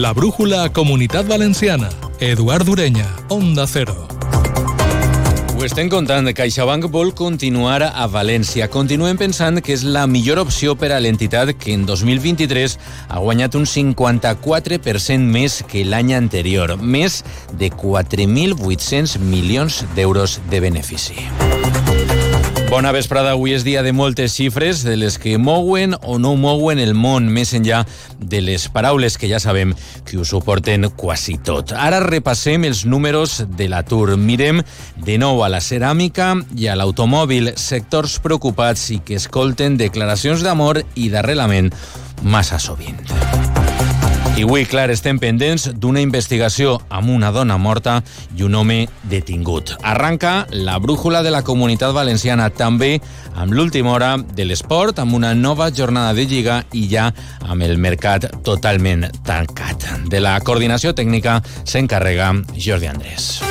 La brújula Comunitat Valenciana. Eduard Ureña, Onda Cero. Ho estem contant. CaixaBank vol continuar a València. Continuem pensant que és la millor opció per a l'entitat que en 2023 ha guanyat un 54% més que l'any anterior. Més de 4.800 milions d'euros de benefici. Bona vesprada. Avui és dia de moltes xifres, de les que mouen o no mouen el món, més enllà de les paraules que ja sabem que ho suporten quasi tot. Ara repassem els números de l'atur. Mirem de nou a la ceràmica i a l'automòbil, sectors preocupats i que escolten declaracions d'amor i d'arrelament massa sovint. I avui, clar, estem pendents d'una investigació amb una dona morta i un home detingut. Arranca la brújula de la comunitat valenciana, també amb l'última hora de l'esport, amb una nova jornada de lliga i ja amb el mercat totalment tancat. De la coordinació tècnica s'encarrega Jordi Andrés.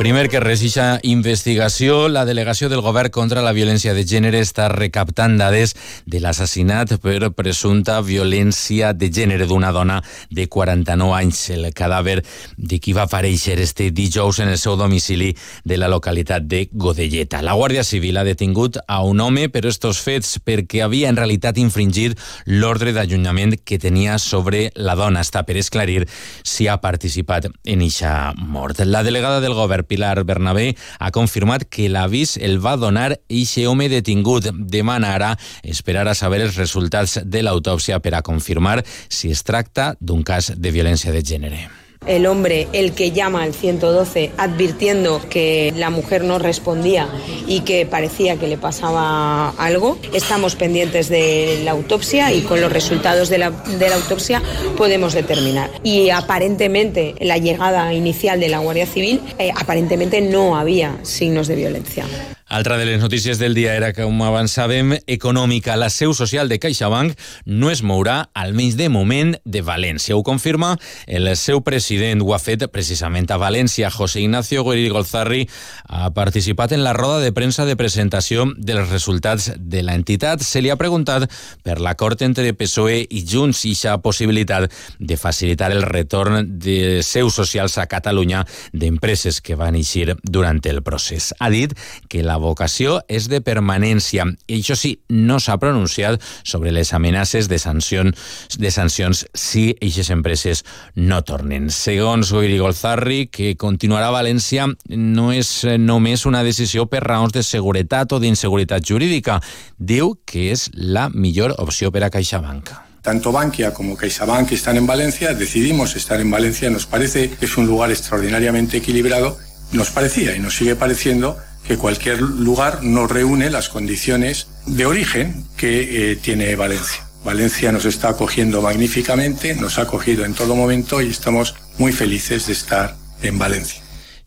Primer que res, ixa investigació, la delegació del govern contra la violència de gènere està recaptant dades de l'assassinat per presumpta violència de gènere d'una dona de 49 anys. El cadàver de qui va aparèixer este dijous en el seu domicili de la localitat de Godelleta. La Guàrdia Civil ha detingut a un home per estos fets perquè havia en realitat infringit l'ordre d'allunyament que tenia sobre la dona. Està per esclarir si ha participat en eixa mort. La delegada del govern Pilar Bernabé ha confirmat que l'avís el va donar eixe home detingut. Demana ara esperar a saber els resultats de l'autòpsia per a confirmar si es tracta d'un cas de violència de gènere el hombre el que llama al 112 advirtiendo que la mujer no respondía y que parecía que le pasaba algo. Estamos pendientes de la autopsia y con los resultados de la, de la autopsia podemos determinar. Y aparentemente la llegada inicial de la Guardia Civil, eh, aparentemente no había signos de violencia. Altra de les notícies del dia era, com avançàvem, econòmica. La seu social de CaixaBank no es mourà, almenys de moment, de València. Ho confirma el seu president. Ho ha fet precisament a València. José Ignacio Golzarri ha participat en la roda de premsa de presentació dels resultats de l'entitat. Se li ha preguntat per l'acord entre PSOE i Junts i la possibilitat de facilitar el retorn de seus socials a Catalunya d'empreses que van eixir durant el procés. Ha dit que la vocació és de permanència i això sí, no s'ha pronunciat sobre les amenaces de sancions, de sancions si aquestes empreses no tornen. Segons Goiri Golzarri, que continuarà a València no és només una decisió per de seguretat o d'inseguretat jurídica. Diu que és la millor opció per a CaixaBank. Tanto Bankia como CaixaBank están en Valencia, decidimos estar en Valencia, nos parece que es un lugar extraordinariamente equilibrado, nos parecía y nos sigue pareciendo que cualquier lugar no reúne las condiciones de origen que eh, tiene Valencia. Valencia nos está acogiendo magníficamente, nos ha acogido en todo momento y estamos muy felices de estar en Valencia.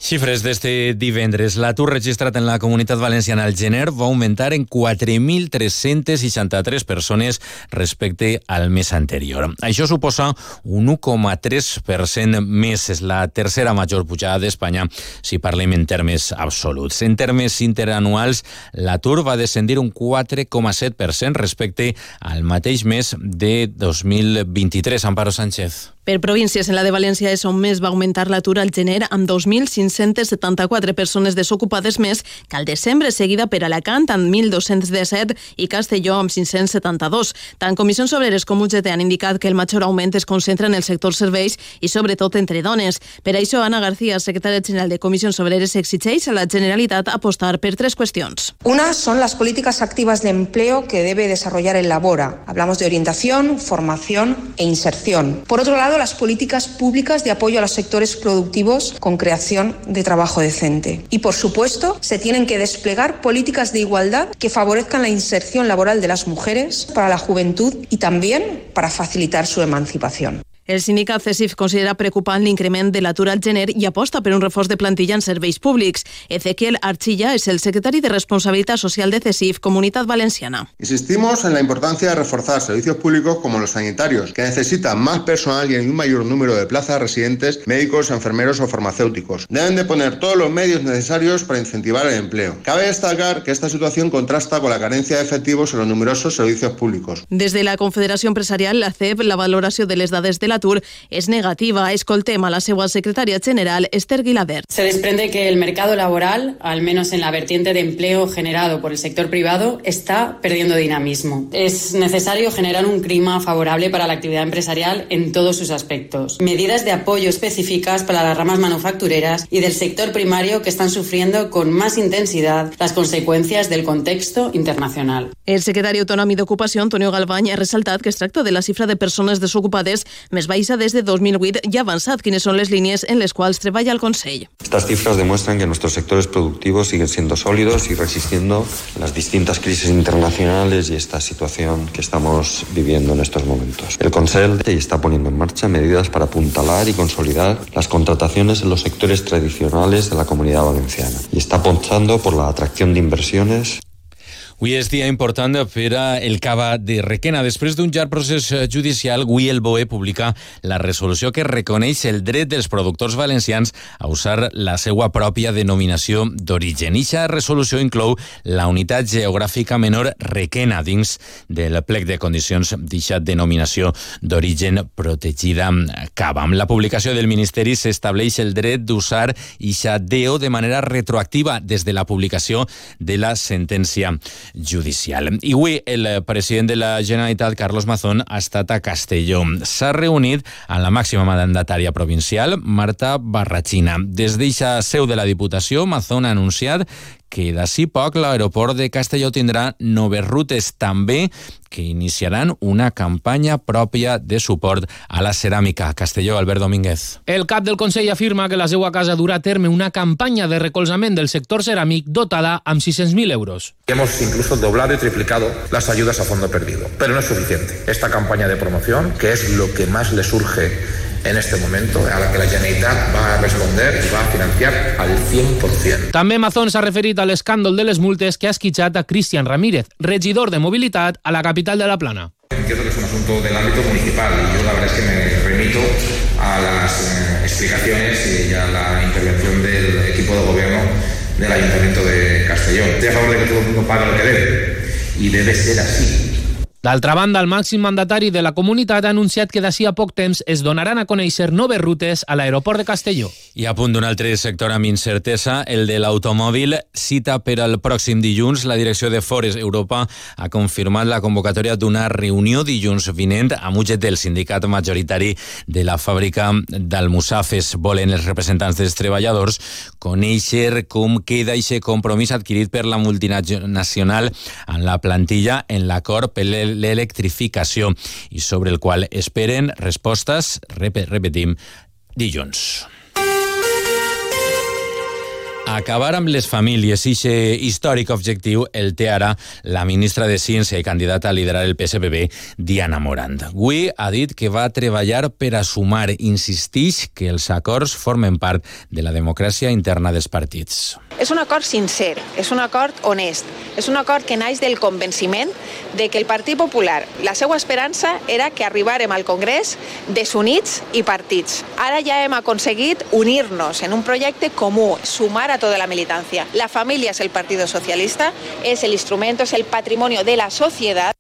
Xifres d'este divendres. L'atur registrat en la comunitat valenciana al gener va augmentar en 4.363 persones respecte al mes anterior. Això suposa un 1,3% més. És la tercera major pujada d'Espanya si parlem en termes absoluts. En termes interanuals, l'atur va descendir un 4,7% respecte al mateix mes de 2023. Amparo Sánchez. Per províncies, en la de València és on més va augmentar l'atur al gener amb 2.574 persones desocupades més que al desembre, seguida per Alacant amb 1.217 i Castelló amb 572. Tant Comissions Obreres com UGT han indicat que el major augment es concentra en el sector serveis i sobretot entre dones. Per això, Ana García, secretària general de Comissions Obreres, exigeix a la Generalitat apostar per tres qüestions. Una son las políticas activas de empleo que debe desarrollar el Labora. Hablamos de orientación, formación e inserción. Por otro lado, las políticas públicas de apoyo a los sectores productivos con creación de trabajo decente. Y, por supuesto, se tienen que desplegar políticas de igualdad que favorezcan la inserción laboral de las mujeres para la juventud y también para facilitar su emancipación. El sindicat CESIF considera preocupant l'increment de l'atur al gener i aposta per un reforç de plantilla en serveis públics. Ezequiel Archilla és el secretari de Responsabilitat Social de CESIF, Comunitat Valenciana. Insistimos en la importancia de reforzar servicios públicos como los sanitarios, que necesitan más personal y en un mayor número de plazas residentes, médicos, enfermeros o farmacéuticos. Deben de poner todos los medios necesarios para incentivar el empleo. Cabe destacar que esta situación contrasta con la carencia de efectivos en los numerosos servicios públicos. Desde la Confederació Empresarial, la CEP, la valoració de les dades de l'atur és negativa. Escoltem a la seva secretaria general, Esther Guilaber. Se desprende que el mercado laboral, al menos en la vertiente de empleo generado por el sector privado, está perdiendo dinamismo. Es necesario generar un clima favorable para la actividad empresarial en todos sus aspectos. Medidas de apoyo específicas para las ramas manufactureras y del sector primario que están sufriendo con más intensidad las consecuencias del contexto internacional. El secretari autonòmic d'Ocupació, Antonio Galvany, ha ressaltat que es tracta de la xifra de persones desocupades més baixa des de 2008 i ha avançat quines són les línies en les quals treballa el Consell. Estas cifras demuestran que nuestros sectores productivos siguen siendo sólidos y resistiendo las distintas crisis internacionales y esta situación que estamos viviendo en estos momentos. El Consell está poniendo en marcha medidas para apuntalar y consolidar las contrataciones en los sectores tradicionales de la comunidad valenciana y está apostando por la atracción de inversiones Avui és dia important per a el Cava de Requena. Després d'un llarg procés eh, judicial, avui el BOE publica la resolució que reconeix el dret dels productors valencians a usar la seva pròpia denominació d'origen. Ixa resolució inclou la unitat geogràfica menor Requena dins del plec de condicions d'eixa denominació d'origen protegida Cava. Amb la publicació del Ministeri s'estableix el dret d'usar ixa DO de manera retroactiva des de la publicació de la sentència judicial. I avui el president de la Generalitat, Carlos Mazón, ha estat a Castelló. S'ha reunit amb la màxima mandatària provincial, Marta Barrachina. Des d'eixa seu de la Diputació, Mazón ha anunciat que d'ací poc l'aeroport de Castelló tindrà noves rutes també que iniciaran una campanya pròpia de suport a la ceràmica. Castelló, Albert Domínguez. El cap del Consell afirma que la seva casa durà a terme una campanya de recolzament del sector ceràmic dotada amb 600.000 euros. Hemos incluso doblado y triplicado las ayudas a fondo perdido, pero no es suficiente. Esta campaña de promoción, que es lo que más le surge en este momento, a la que la Generalitat va a responder i va a financiar al 100%. També Mazón s'ha referit a l'escàndol de les multes que ha esquitxat a Cristian Ramírez, regidor de mobilitat a la capital de la Plana. Entiendo que es un asunto del ámbito municipal y yo la verdad es que me remito a las eh, explicaciones y a la intervención del equipo de gobierno del Ayuntamiento de Castellón. Estoy a favor de que todo el mundo pague lo que debe y debe ser así. D'altra banda, el màxim mandatari de la comunitat ha anunciat que d'ací a poc temps es donaran a conèixer noves rutes a l'aeroport de Castelló. I a punt d'un altre sector amb incertesa, el de l'automòbil, cita per al pròxim dilluns. La direcció de Fores Europa ha confirmat la convocatòria d'una reunió dilluns vinent amb Uget del sindicat majoritari de la fàbrica d'Almussafes. Volen els representants dels treballadors conèixer com queda aquest compromís adquirit per la multinacional en la plantilla en l'acord per l'electrificació i sobre el qual esperen respostes, repetim, dilluns. Acabar amb les famílies, i històric objectiu, el té ara la ministra de Ciència i candidata a liderar el PSPB, Diana Morant. Avui ha dit que va treballar per a sumar. Insistix que els acords formen part de la democràcia interna dels partits. És un acord sincer, és un acord honest, és un acord que naix del convenciment de que el Partit Popular, la seva esperança era que arribàrem al Congrés desunits i partits. Ara ja hem aconseguit unir-nos en un projecte comú, sumar a tota la militancia. La família és el Partit Socialista, és el instrumento, és el patrimonio de la societat.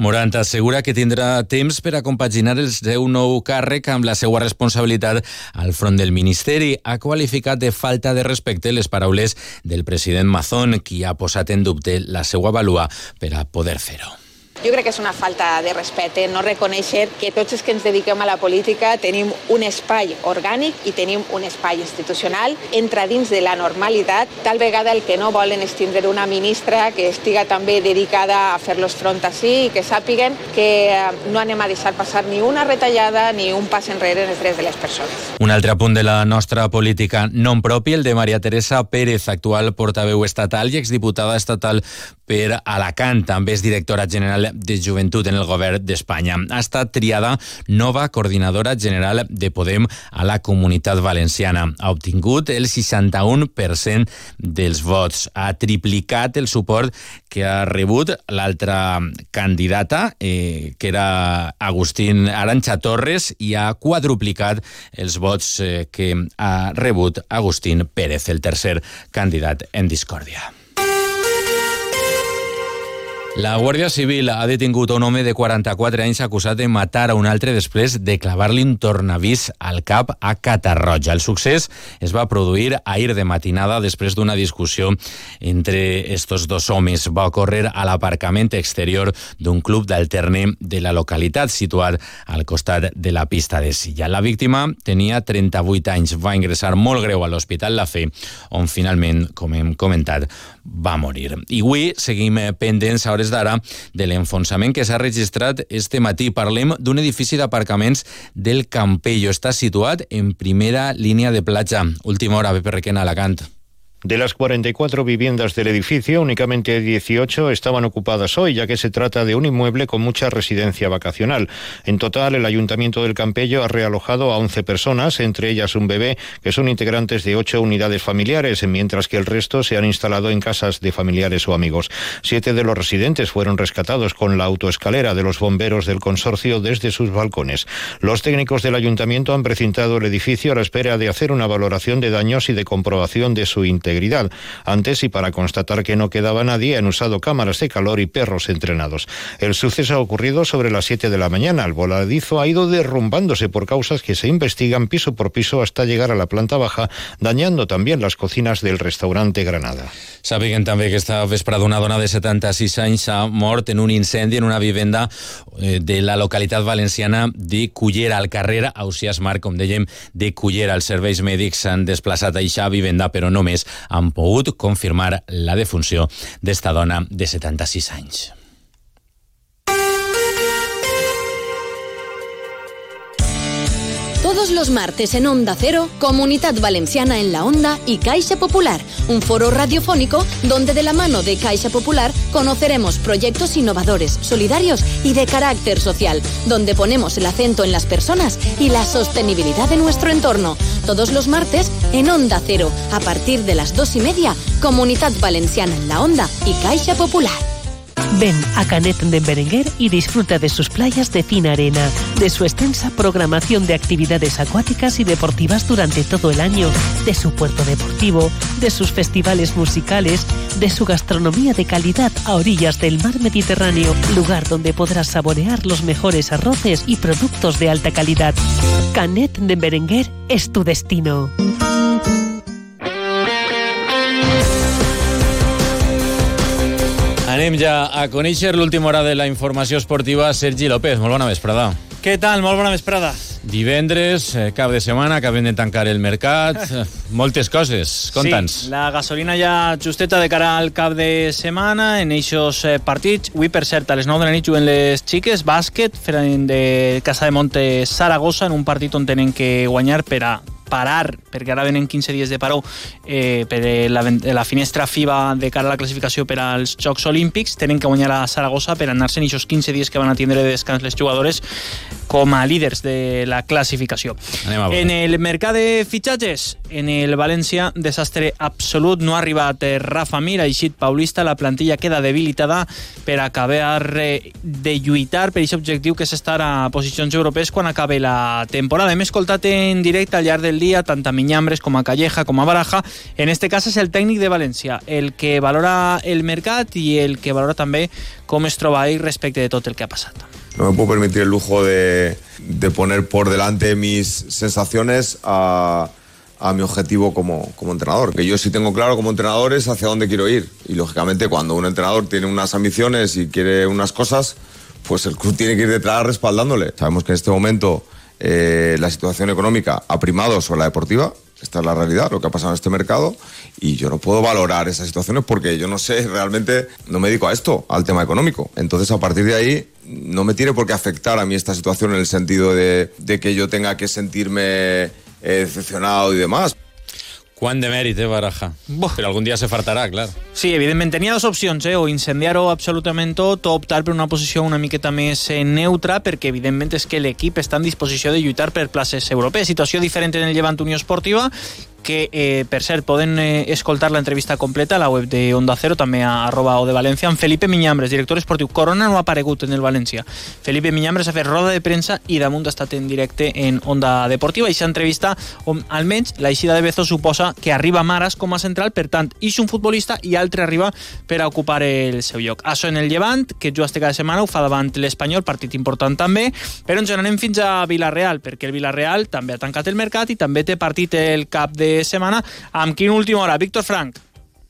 Morant assegura que tindrà temps per a compaginar el seu nou càrrec amb la seva responsabilitat al front del Ministeri. Ha qualificat de falta de respecte les paraules del president Mazón, qui ha posat en dubte la seva valua per a poder fer-ho. Jo crec que és una falta de respecte no reconèixer que tots els que ens dediquem a la política tenim un espai orgànic i tenim un espai institucional. Entra dins de la normalitat. Tal vegada el que no volen és tindre una ministra que estiga també dedicada a fer-los front així i que sàpiguen que eh, no anem a deixar passar ni una retallada ni un pas enrere en els drets de les persones. Un altre punt de la nostra política non propi, el de Maria Teresa Pérez, actual portaveu estatal i exdiputada estatal per Alacant, també és directora general de Joventut en el govern d'Espanya. Ha estat triada nova coordinadora general de Podem a la Comunitat Valenciana. Ha obtingut el 61% dels vots. Ha triplicat el suport que ha rebut l'altra candidata, eh, que era Agustín Arancha Torres, i ha quadruplicat els vots eh, que ha rebut Agustín Pérez, el tercer candidat en discòrdia. La Guàrdia Civil ha detingut un home de 44 anys acusat de matar a un altre després de clavar-li un tornavís al cap a Catarroja. El succés es va produir ahir de matinada després d'una discussió entre estos dos homes. Va ocórrer a l'aparcament exterior d'un club d'alterne de la localitat situat al costat de la pista de silla. La víctima tenia 38 anys, va ingressar molt greu a l'Hospital La Fe, on finalment, com hem comentat, va morir. I avui seguim pendents a hores d'ara de l'enfonsament que s'ha registrat este matí. Parlem d'un edifici d'aparcaments del Campello. Està situat en primera línia de platja. Última hora, Pepe Requena, Alacant. De las 44 viviendas del edificio, únicamente 18 estaban ocupadas hoy, ya que se trata de un inmueble con mucha residencia vacacional. En total, el Ayuntamiento del Campello ha realojado a 11 personas, entre ellas un bebé, que son integrantes de ocho unidades familiares, mientras que el resto se han instalado en casas de familiares o amigos. Siete de los residentes fueron rescatados con la autoescalera de los bomberos del consorcio desde sus balcones. Los técnicos del Ayuntamiento han precintado el edificio a la espera de hacer una valoración de daños y de comprobación de su integridad integridad. Antes, y para constatar que no quedaba nadie, han usado cámaras de calor y perros entrenados. El suceso ha ocurrido sobre las 7 de la mañana. El voladizo ha ido derrumbándose por causas que se investigan piso por piso hasta llegar a la planta baja, dañando también las cocinas del restaurante Granada. Sabien també que esta vesprada una dona de 76 anys ha mort en un incendi en una vivenda eh, de la localitat valenciana de Cullera, al carrer Ausias Mar, com dèiem, de Cullera. Els serveis mèdics s'han desplaçat a eixa vivenda, però només han pogut confirmar la defunció d'esta dona de 76 anys. Todos los martes en Onda Cero, Comunidad Valenciana en la Onda y Caixa Popular, un foro radiofónico donde de la mano de Caixa Popular conoceremos proyectos innovadores, solidarios y de carácter social, donde ponemos el acento en las personas y la sostenibilidad de nuestro entorno. Todos los martes en Onda Cero, a partir de las dos y media, Comunidad Valenciana en la Onda y Caixa Popular. Ven a Canet de Berenguer y disfruta de sus playas de fina arena, de su extensa programación de actividades acuáticas y deportivas durante todo el año, de su puerto deportivo, de sus festivales musicales, de su gastronomía de calidad a orillas del mar Mediterráneo, lugar donde podrás saborear los mejores arroces y productos de alta calidad. Canet de Berenguer es tu destino. Anem ja a conèixer l'última hora de la informació esportiva. Sergi López, molt bona vesprada. Què tal? Molt bona vesprada. Divendres, eh, cap de setmana, acabem de tancar el mercat, eh, moltes coses, conta'ns. Sí, la gasolina ja justeta de cara al cap de setmana en eixos eh, partits. Avui, per cert, a les 9 de la nit juguen les xiques, bàsquet, feren de Casa de Monte Saragossa, en un partit on tenen que guanyar per a parar, perquè ara venen 15 dies de paró eh, per la, la finestra FIBA de cara a la classificació per als Jocs Olímpics, tenen que guanyar a Saragossa per anar-se en aquests 15 dies que van a tindre de descans les jugadores com a líders de la classificació. En el mercat de fitxatges, en el València, desastre absolut, no ha arribat eh, Rafa Mir, ha eixit Paulista, la plantilla queda debilitada per acabar de lluitar per aquest objectiu que és estar a posicions europees quan acabe la temporada. Hem escoltat en directe al llarg del dia tant a Miñambres com a Calleja com a Baraja. En este cas és el tècnic de València, el que valora el mercat i el que valora també com es troba ell respecte de tot el que ha passat. No me puedo permitir el lujo de, de poner por delante mis sensaciones a, a mi objetivo como, como, entrenador. Que yo sí tengo claro como entrenador es hacia dónde quiero ir. Y lógicamente cuando un entrenador tiene unas ambiciones y quiere unas cosas, pues el club tiene que ir detrás respaldándole. Sabemos que en este momento eh, la situación económica ha primado sobre la deportiva. Esta es la realidad, lo que ha pasado en este mercado. Y yo no puedo valorar esas situaciones porque yo no sé, realmente no me dedico a esto, al tema económico. Entonces, a partir de ahí, no me tiene por qué afectar a mí esta situación en el sentido de, de que yo tenga que sentirme eh, decepcionado y demás. Quan de mèrit, eh, Baraja? Però algun dia se fartarà, clar. Sí, evidentment tenia dues opcions, eh? o incendiar-ho absolutament tot o optar per una posició una miqueta més eh, neutra perquè evidentment és que l'equip està en disposició de lluitar per places europees. Situació diferent en el Llevant Unió Esportiva que, eh, per cert, poden eh, escoltar l'entrevista completa a la web de Onda Cero, també a arroba o de València, amb Felipe Miñambres, director esportiu. Corona no ha aparegut en el València. Felipe Miñambres ha fet roda de premsa i damunt ha estat en directe en Onda Deportiva. I s'entrevista on almenys la eixida de Bezo suposa que arriba Maras com a central, per tant, ix un futbolista i altre arriba per a ocupar el seu lloc. Això en el Llevant, que juga este cada setmana, ho fa davant l'Espanyol, partit important també, però ens n'anem fins a Villarreal, perquè el Villarreal també ha tancat el mercat i també té partit el cap de semana. Amb quin última hora? Víctor Frank.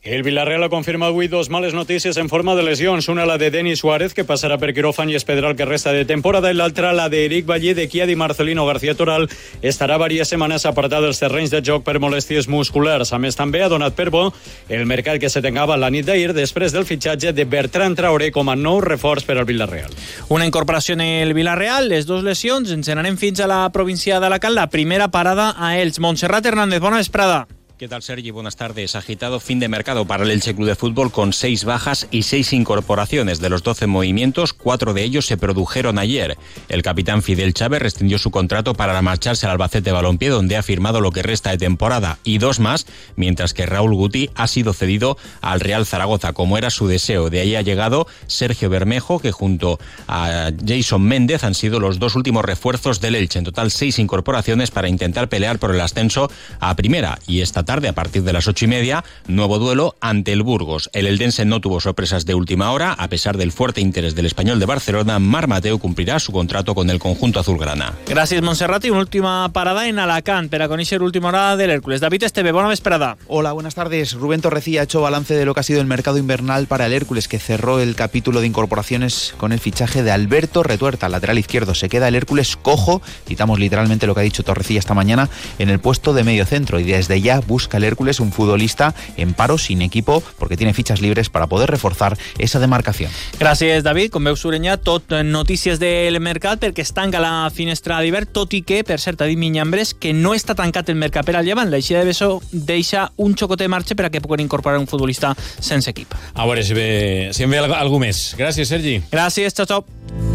El Villarreal ha confirmat avui dos males notícies en forma de lesions. Una la de Denis Suárez, que passarà per quiròfan i esperarà el que resta de temporada, i l'altra la d'Eric Vallé, de qui ha dit Marcelino García Toral estarà diverses setmanes apartat dels terrenys de joc per molèsties musculars. A més, també ha donat per bo el mercat que se tengava la nit d'ahir després del fitxatge de Bertran Traoré com a nou reforç per al Villarreal. Una incorporació en el Villarreal, les dues lesions, ens n'anem fins a la província d'Alacant, la primera parada a Elx. Montserrat Hernández, bona vesprada. ¿Qué tal, Sergi? Buenas tardes. Agitado fin de mercado para el Elche Club de Fútbol con seis bajas y seis incorporaciones. De los 12 movimientos, cuatro de ellos se produjeron ayer. El capitán Fidel Chávez rescindió su contrato para marcharse al Albacete Balompié, donde ha firmado lo que resta de temporada, y dos más, mientras que Raúl Guti ha sido cedido al Real Zaragoza, como era su deseo. De ahí ha llegado Sergio Bermejo, que junto a Jason Méndez han sido los dos últimos refuerzos del Elche. En total, seis incorporaciones para intentar pelear por el ascenso a primera. Y esta tarde, a partir de las ocho y media, nuevo duelo ante el Burgos. El Eldense no tuvo sorpresas de última hora, a pesar del fuerte interés del español de Barcelona, Mar Mateo cumplirá su contrato con el conjunto azulgrana. Gràcies, Montserrat. I una última parada en Alacant per a conèixer última hora del Hércules. David Esteve, bona vesprada. Hola, buenas tardes. Rubén Torrecilla ha hecho balance de lo que ha sido el mercado invernal para el Hércules, que cerró el capítulo de incorporaciones con el fichaje de Alberto Retuerta, lateral izquierdo. Se queda el Hércules cojo, citamos literalmente lo que ha dicho Torrecilla esta mañana, en el puesto de medio centro y desde ya busca el Hércules un futbolista en paro, sin equipo, porque tiene fichas libres para poder reforzar esa demarcación. Gràcies, David. Com veus, Sorenya, tot eh, notícies del mercat perquè es tanca la finestra d'hivern, tot i que, per cert, ha dit Minyambres que no està tancat el mercat per al llevant. L'eixida de Beso deixa un xocoter marxa per a que puguin incorporar un futbolista sense equip. A veure si, ve, si en ve algú més. Gràcies, Sergi. Gràcies, xau, xau.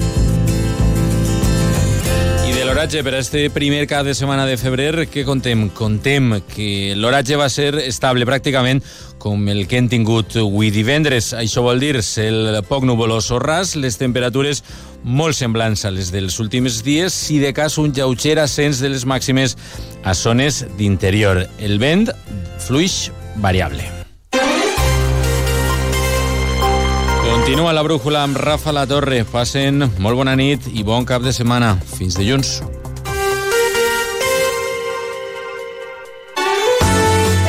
L'oratge per a este primer cap de setmana de febrer, què contem? Contem que l'oratge va ser estable pràcticament com el que hem tingut avui divendres. Això vol dir el poc nuvolós o ras, les temperatures molt semblants a les dels últims dies, si de cas un lleuger ascens de les màximes a zones d'interior. El vent fluix variable. Continua la brújula amb Rafa La Torre. Passen molt bona nit i bon cap de setmana. Fins dilluns.